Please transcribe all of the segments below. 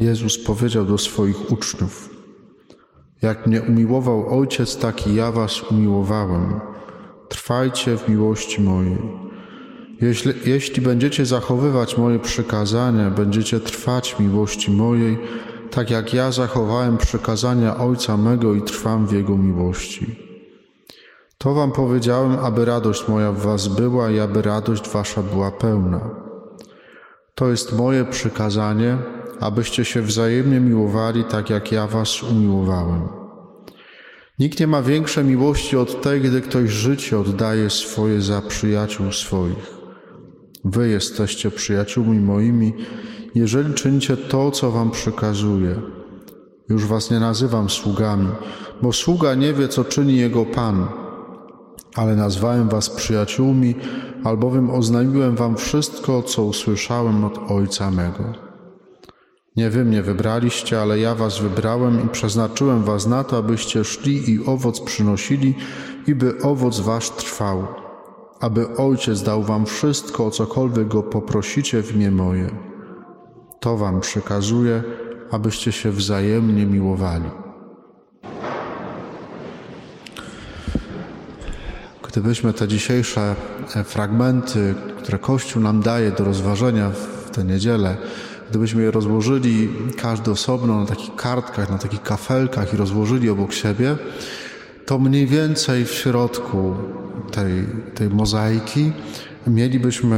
Jezus powiedział do swoich uczniów: Jak mnie umiłował Ojciec, tak i ja was umiłowałem. Trwajcie w miłości mojej. Jeśli, jeśli będziecie zachowywać moje przykazania, będziecie trwać w miłości mojej, tak jak ja zachowałem przykazania Ojca mego i trwam w Jego miłości. To wam powiedziałem, aby radość moja w was była i aby radość wasza była pełna. To jest moje przykazanie, abyście się wzajemnie miłowali, tak jak ja was umiłowałem. Nikt nie ma większej miłości od tej, gdy ktoś życie oddaje swoje za przyjaciół swoich. Wy jesteście przyjaciółmi moimi, jeżeli czynicie to, co wam przekazuję. Już was nie nazywam sługami, bo sługa nie wie, co czyni jego Pan, ale nazwałem was przyjaciółmi, albowiem oznajmiłem wam wszystko, co usłyszałem od Ojca mego. Nie wy mnie wybraliście, ale ja was wybrałem i przeznaczyłem was na to, abyście szli i owoc przynosili, i by owoc wasz trwał aby Ojciec dał wam wszystko, o cokolwiek Go poprosicie w imię moje. To wam przekazuję, abyście się wzajemnie miłowali. Gdybyśmy te dzisiejsze e, fragmenty, które Kościół nam daje do rozważenia w tę niedzielę, gdybyśmy je rozłożyli każdy osobno na takich kartkach, na takich kafelkach i rozłożyli obok siebie, to mniej więcej w środku tej, tej mozaiki mielibyśmy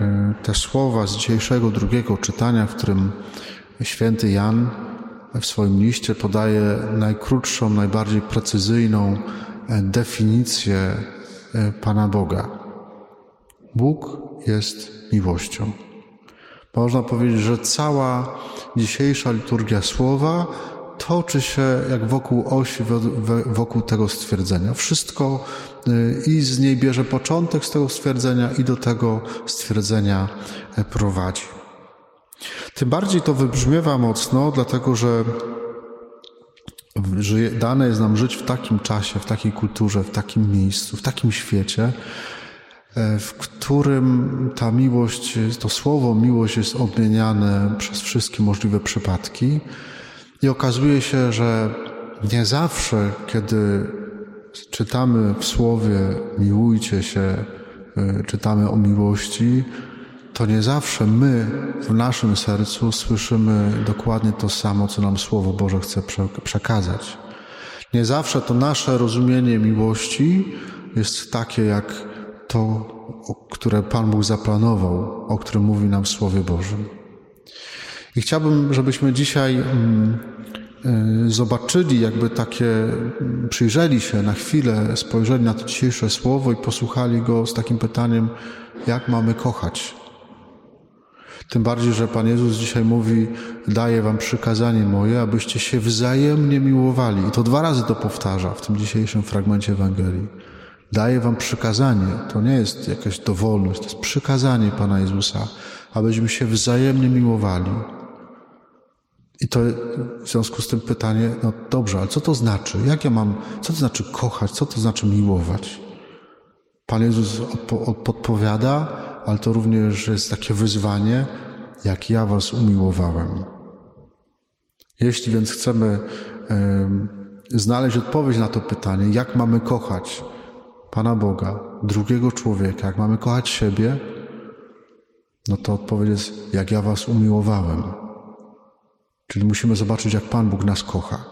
e, te słowa z dzisiejszego drugiego czytania, w którym święty Jan w swoim liście podaje najkrótszą, najbardziej precyzyjną e, definicję e, Pana Boga. Bóg jest miłością. Można powiedzieć, że cała dzisiejsza liturgia słowa toczy się jak wokół osi, wokół tego stwierdzenia. Wszystko y, i z niej bierze początek z tego stwierdzenia i do tego stwierdzenia e, prowadzi. Tym bardziej to wybrzmiewa mocno, dlatego że dane jest nam żyć w takim czasie, w takiej kulturze, w takim miejscu, w takim świecie, w którym ta miłość, to słowo miłość jest odmieniane przez wszystkie możliwe przypadki. I okazuje się, że nie zawsze, kiedy czytamy w słowie miłujcie się, y, czytamy o miłości, to nie zawsze my w naszym sercu słyszymy dokładnie to samo, co nam Słowo Boże chce przekazać. Nie zawsze to nasze rozumienie miłości jest takie, jak to, które Pan Bóg zaplanował, o którym mówi nam w Słowie Bożym. I chciałbym, żebyśmy dzisiaj mm, y, zobaczyli, jakby takie, mm, przyjrzeli się na chwilę, spojrzeli na to dzisiejsze słowo i posłuchali go z takim pytaniem, jak mamy kochać. Tym bardziej, że Pan Jezus dzisiaj mówi, daję wam przykazanie moje, abyście się wzajemnie miłowali. I to dwa razy to powtarza w tym dzisiejszym fragmencie Ewangelii. Daję wam przykazanie. To nie jest jakaś dowolność, to jest przykazanie Pana Jezusa, abyśmy się wzajemnie miłowali. I to w związku z tym pytanie, no dobrze, ale co to znaczy? Jak ja mam, co to znaczy kochać? Co to znaczy miłować? Pan Jezus podpowiada, ale to również jest takie wyzwanie, jak ja was umiłowałem. Jeśli więc chcemy y, znaleźć odpowiedź na to pytanie, jak mamy kochać Pana Boga, drugiego człowieka, jak mamy kochać siebie, no to odpowiedź jest, jak ja was umiłowałem. Czyli musimy zobaczyć, jak Pan Bóg nas kocha.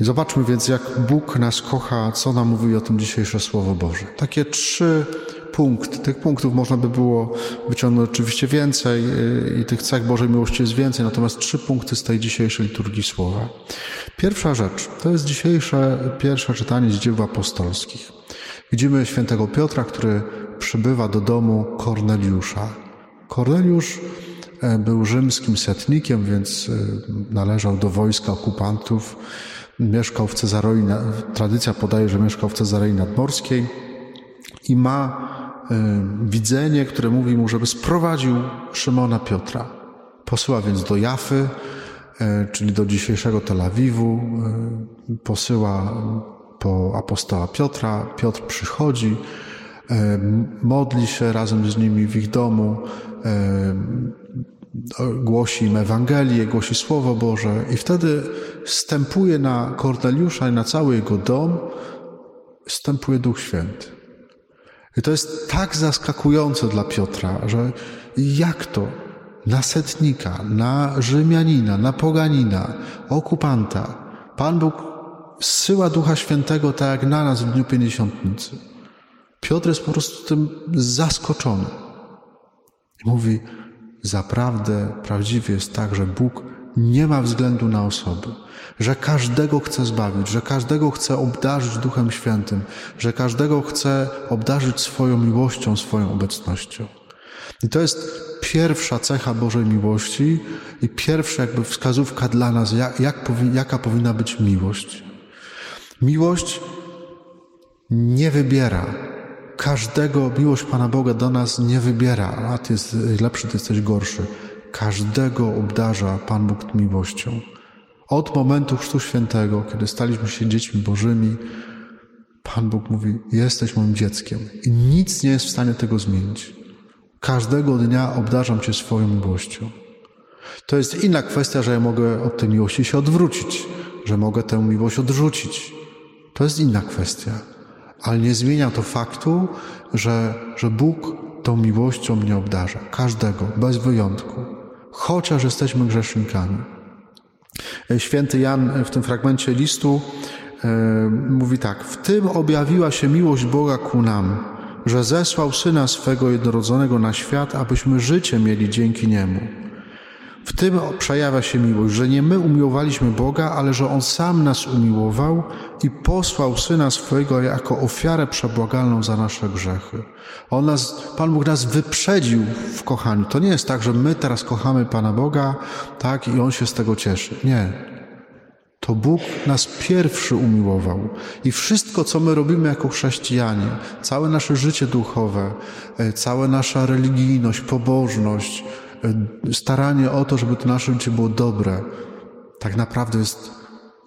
I zobaczmy więc, jak Bóg nas kocha, co nam mówi o tym dzisiejsze Słowo Boże. Takie trzy punkty. Tych punktów można by było wyciągnąć oczywiście więcej y, i tych cech Bożej miłości jest więcej, natomiast trzy punkty z tej dzisiejszej liturgii Słowa. Pierwsza rzecz, to jest dzisiejsze pierwsze czytanie z dzieł apostolskich. Widzimy świętego Piotra, który przybywa do domu Korneliusza. Korneliusz E, był rzymskim setnikiem, więc e, należał do wojska okupantów. Mieszkał w Cezaroi, tradycja podaje, że mieszkał w Cezarei Nadmorskiej i ma widzenie, które mówi mu, żeby sprowadził Szymona Piotra. Posyła więc do Jafy, czyli do dzisiejszego Tel Awiwu, posyła po apostoła Piotra. Piotr przychodzi, modli się razem z nimi w ich domu, głosi im Ewangelię, głosi Słowo Boże i wtedy wstępuje na Korneliusza i na cały jego dom, wstępuje Duch Święty. I to jest tak zaskakujące dla Piotra, że jak to na setnika, na Rzymianina, na poganina, okupanta, Pan Bóg zsyła Ducha Świętego tak jak na nas w Dniu Pięćdziesiątnicy. Piotr jest po prostu tym zaskoczony. Mówi, zaprawdę prawdziwie jest tak, że Bóg nie ma względu na osoby, że każdego chce zbawić, że każdego chce obdarzyć Duchem Świętym, że każdego chce obdarzyć swoją miłością, swoją obecnością. I to jest pierwsza cecha Bożej miłości i pierwsza jakby wskazówka dla nas, jak, jak jaka powinna być miłość. Miłość nie wybiera. Każdego miłość Pana Boga do nas nie wybiera, a ty jesteś lepszy, ty jesteś gorszy. Każdego obdarza Pan Bóg miłością. Od momentu Chrztu Świętego, kiedy staliśmy się dziećmi Bożymi, Pan Bóg mówi: Jesteś moim dzieckiem i nic nie jest w stanie tego zmienić. Każdego dnia obdarzam Cię swoją miłością. To jest inna kwestia, że ja mogę od tej miłości się odwrócić, że mogę tę miłość odrzucić. To jest inna kwestia. Ale nie zmienia to faktu, że, że Bóg tą miłością mnie obdarza. Każdego, bez wyjątku. Chociaż jesteśmy grzesznikami. Święty Jan w tym fragmencie listu e, mówi tak: W tym objawiła się miłość Boga ku nam, że zesłał Syna swego jednorodzonego na świat, abyśmy życie mieli dzięki Niemu. W tym przejawia się miłość, że nie my umiłowaliśmy Boga, ale że On sam nas umiłował i posłał Syna swojego jako ofiarę przebłagalną za nasze grzechy. On nas, Pan Bóg nas wyprzedził w kochaniu. To nie jest tak, że my teraz kochamy Pana Boga, tak, i On się z tego cieszy. Nie. To Bóg nas pierwszy umiłował. I wszystko, co my robimy jako chrześcijanie, całe nasze życie duchowe, e, cała nasza religijność, pobożność, staranie o to, żeby to nasze życie było dobre, tak naprawdę jest,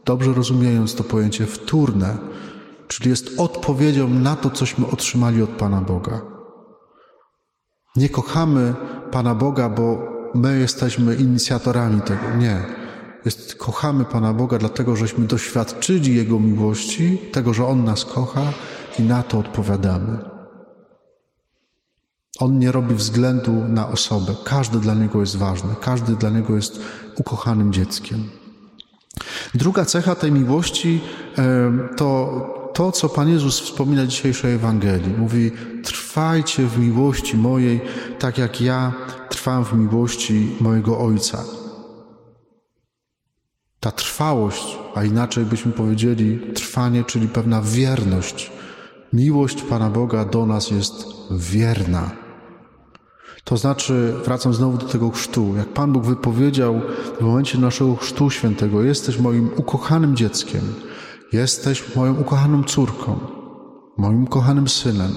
dobrze rozumiejąc to pojęcie, wtórne, czyli jest odpowiedzią na to, cośmy otrzymali od Pana Boga. Nie kochamy Pana Boga, bo my jesteśmy inicjatorami tego. Nie jest, kochamy Pana Boga, dlatego żeśmy doświadczyli Jego miłości, tego, że On nas kocha i na to odpowiadamy. On nie robi względu na osobę. Każdy dla Niego jest ważny, każdy dla Niego jest ukochanym dzieckiem. Druga cecha tej miłości to to, co Pan Jezus wspomina w dzisiejszej Ewangelii. Mówi: Trwajcie w miłości mojej, tak jak ja trwam w miłości mojego Ojca. Ta trwałość, a inaczej byśmy powiedzieli trwanie, czyli pewna wierność. Miłość Pana Boga do nas jest wierna. To znaczy, wracam znowu do tego chrztu. Jak Pan Bóg wypowiedział w momencie naszego chrztu świętego: Jesteś moim ukochanym dzieckiem, jesteś moją ukochaną córką, moim ukochanym synem.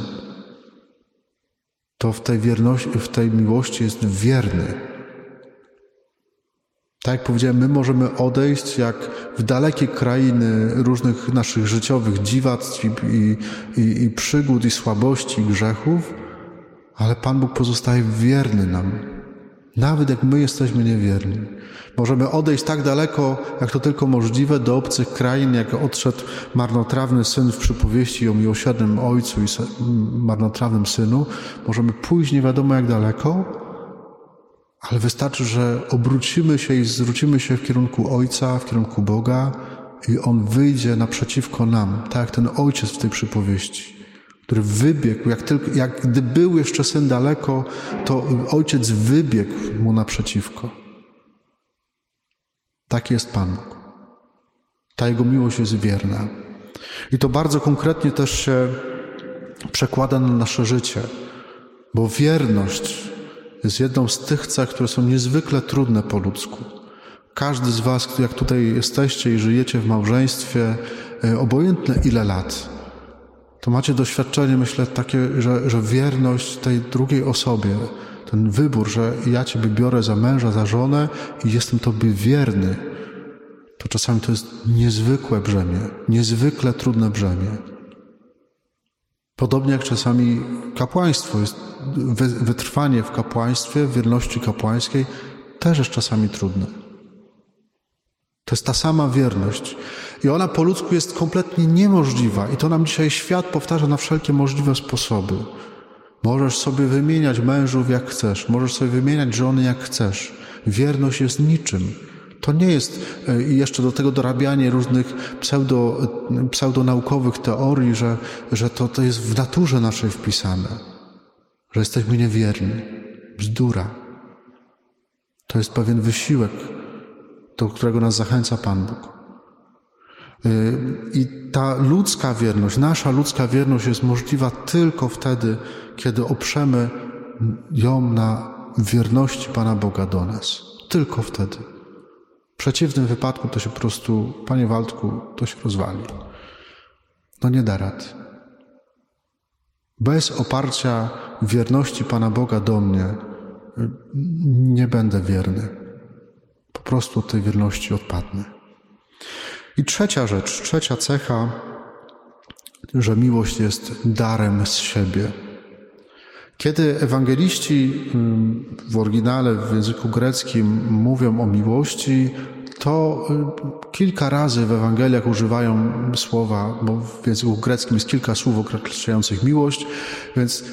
To w tej wierności, w tej miłości jest wierny. Tak jak powiedziałem, my możemy odejść jak w dalekie krainy różnych naszych życiowych dziwactw i, i, i przygód, i słabości, i grzechów, ale Pan Bóg pozostaje wierny nam. Nawet jak my jesteśmy niewierni. Możemy odejść tak daleko, jak to tylko możliwe, do obcych krain, jak odszedł marnotrawny syn w przypowieści o miłosiernym ojcu i marnotrawnym synu. Możemy pójść nie wiadomo jak daleko, ale wystarczy, że obrócimy się i zwrócimy się w kierunku Ojca, w kierunku Boga i On wyjdzie naprzeciwko nam, tak jak ten ojciec w tej przypowieści, który wybiegł, jak, tylko, jak gdy był jeszcze syn daleko, to ojciec wybiegł mu naprzeciwko. Tak jest Pan Bóg. Ta Jego miłość jest wierna. I to bardzo konkretnie też się przekłada na nasze życie, bo wierność jest jedną z tych cech, które są niezwykle trudne po ludzku. Każdy z Was, jak tutaj jesteście i żyjecie w małżeństwie, e, obojętne ile lat, to macie doświadczenie, myślę, takie, że, że wierność tej drugiej osobie, ten wybór, że ja Ciebie biorę za męża, za żonę i jestem Tobie wierny, to czasami to jest niezwykłe brzemię, niezwykle trudne brzemię. Podobnie jak czasami kapłaństwo jest, wytrwanie w kapłaństwie, w wierności kapłańskiej też jest czasami trudne. To jest ta sama wierność. I ona po ludzku jest kompletnie niemożliwa. I to nam dzisiaj świat powtarza na wszelkie możliwe sposoby. Możesz sobie wymieniać mężów jak chcesz, możesz sobie wymieniać żony jak chcesz. Wierność jest niczym. To nie jest e, jeszcze do tego dorabianie różnych pseudo, pseudonaukowych teorii, że, że to, to jest w naturze naszej wpisane, że jesteśmy niewierni. Bzdura. To jest pewien wysiłek, do którego nas zachęca Pan Bóg. Y, I ta ludzka wierność, nasza ludzka wierność jest możliwa tylko wtedy, kiedy oprzemy ją na wierności Pana Boga do nas. Tylko wtedy. W przeciwnym wypadku to się po prostu, Panie Waldku, to się rozwali. No nie da rad. Bez oparcia wierności Pana Boga do mnie y, nie będę wierny. Po prostu od tej wierności odpadnę. I trzecia rzecz, trzecia cecha, że miłość jest darem z siebie. Kiedy ewangeliści mm, w oryginale w języku greckim mówią o miłości, to y, kilka razy w Ewangeliach używają słowa, bo w języku greckim jest kilka słów określających miłość, więc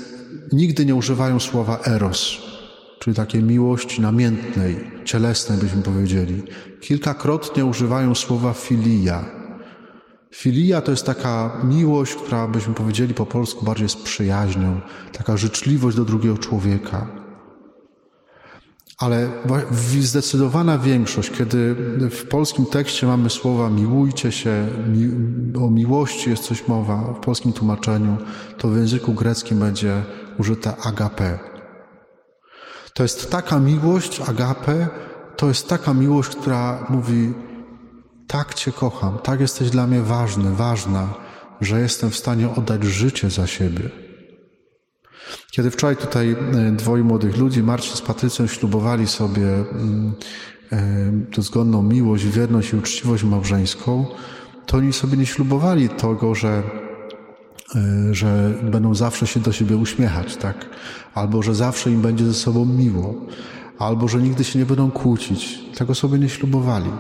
nigdy nie używają słowa eros, czyli takiej miłości namiętnej, cielesnej byśmy powiedzieli. Kilkakrotnie używają słowa filia. Filia to jest taka miłość, która byśmy powiedzieli po polsku bardziej z przyjaźnią, taka życzliwość do drugiego człowieka. Ale zdecydowana większość, kiedy w polskim tekście mamy słowa miłujcie się, mi, o miłości jest coś mowa w polskim tłumaczeniu, to w języku greckim będzie użyte agape. To jest taka miłość, agape, to jest taka miłość, która mówi tak Cię kocham, tak jesteś dla mnie ważny, ważna, że jestem w stanie oddać życie za siebie. Kiedy wczoraj tutaj e, dwoje młodych ludzi, Marcin z Patrycją, ślubowali sobie mm, e, tę zgodną miłość, wierność i uczciwość małżeńską, to oni sobie nie ślubowali tego, że, że będą zawsze się do siebie uśmiechać, tak? Albo że zawsze im będzie ze sobą miło, albo że nigdy się nie będą kłócić. Tego sobie nie ślubowali.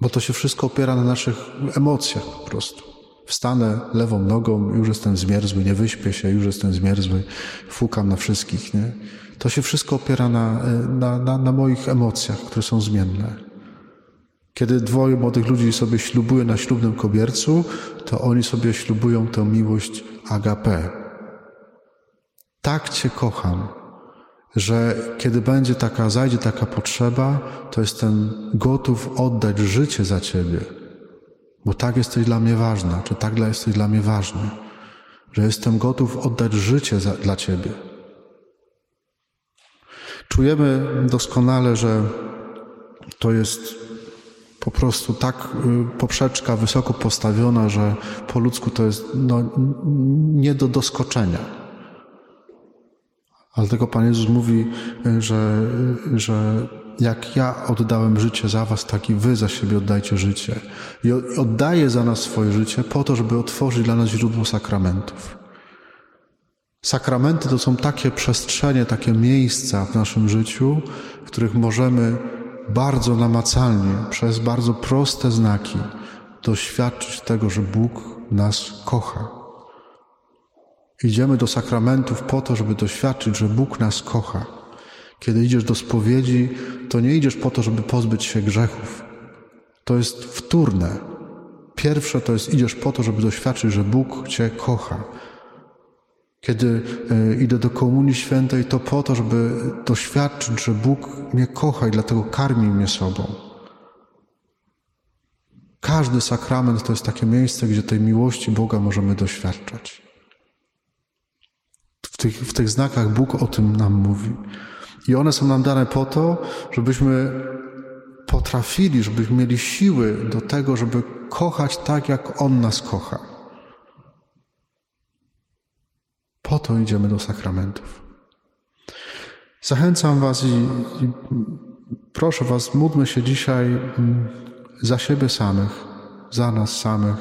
Bo to się wszystko opiera na naszych emocjach po prostu. Wstanę lewą nogą, już jestem zmierzły, nie wyśpię się, już jestem zmierzły, fukam na wszystkich, nie? To się wszystko opiera na, na, na, na moich emocjach, które są zmienne. Kiedy dwoje młodych ludzi sobie ślubuje na ślubnym kobiercu, to oni sobie ślubują tę miłość agape. Tak Cię kocham, że kiedy będzie taka, zajdzie taka potrzeba, to jestem gotów oddać życie za Ciebie, bo tak jesteś dla mnie ważna, czy tak jesteś dla mnie ważny, że jestem gotów oddać życie za, dla Ciebie. Czujemy doskonale, że to jest po prostu tak y, poprzeczka wysoko postawiona, że po ludzku to jest no, nie do doskoczenia. Ale tego Pan Jezus mówi, że, że jak ja oddałem życie za was, tak i wy za siebie oddajcie życie. I oddaje za nas swoje życie po to, żeby otworzyć dla nas źródło sakramentów. Sakramenty to są takie przestrzenie, takie miejsca w naszym życiu, w których możemy bardzo namacalnie, przez bardzo proste znaki doświadczyć tego, że Bóg nas kocha. Idziemy do sakramentów po to, żeby doświadczyć, że Bóg nas kocha. Kiedy idziesz do spowiedzi, to nie idziesz po to, żeby pozbyć się grzechów. To jest wtórne. Pierwsze to jest idziesz po to, żeby doświadczyć, że Bóg Cię kocha. Kiedy y, idę do Komunii Świętej, to po to, żeby doświadczyć, że Bóg mnie kocha i dlatego karmi mnie sobą. Każdy sakrament to jest takie miejsce, gdzie tej miłości Boga możemy doświadczać tych, w tych znakach Bóg o tym nam mówi. I one są nam dane po to, żebyśmy potrafili, żebyśmy mieli siły do tego, żeby kochać tak, jak On nas kocha. Po to idziemy do sakramentów. Zachęcam Was i, i proszę Was, módlmy się dzisiaj mm, za siebie samych, za nas samych,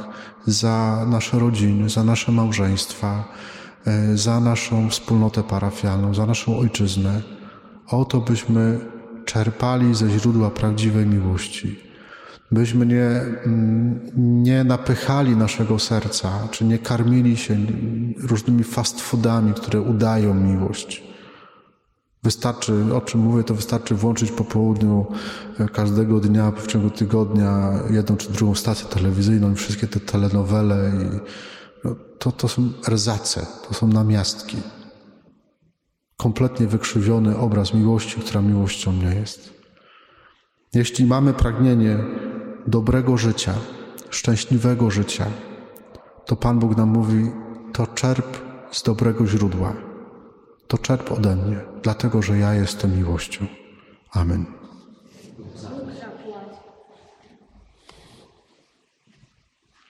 za nasze rodziny, za nasze małżeństwa, E, za naszą wspólnotę parafialną, za naszą ojczyznę, o to byśmy czerpali ze źródła prawdziwej miłości. Byśmy nie, mm, nie napychali naszego serca, czy nie karmili się różnymi fast foodami, które udają miłość. Wystarczy, o czym mówię, to wystarczy włączyć po południu e, każdego dnia, w ciągu tygodnia jedną czy drugą stację telewizyjną i wszystkie te telenowele i no, to, to są erzace, to są namiastki. Kompletnie wykrzywiony obraz miłości, która miłością nie jest. Jeśli mamy pragnienie dobrego życia, szczęśliwego życia, to Pan Bóg nam mówi: to czerp z dobrego źródła. To czerp ode mnie, dlatego że ja jestem miłością. Amen.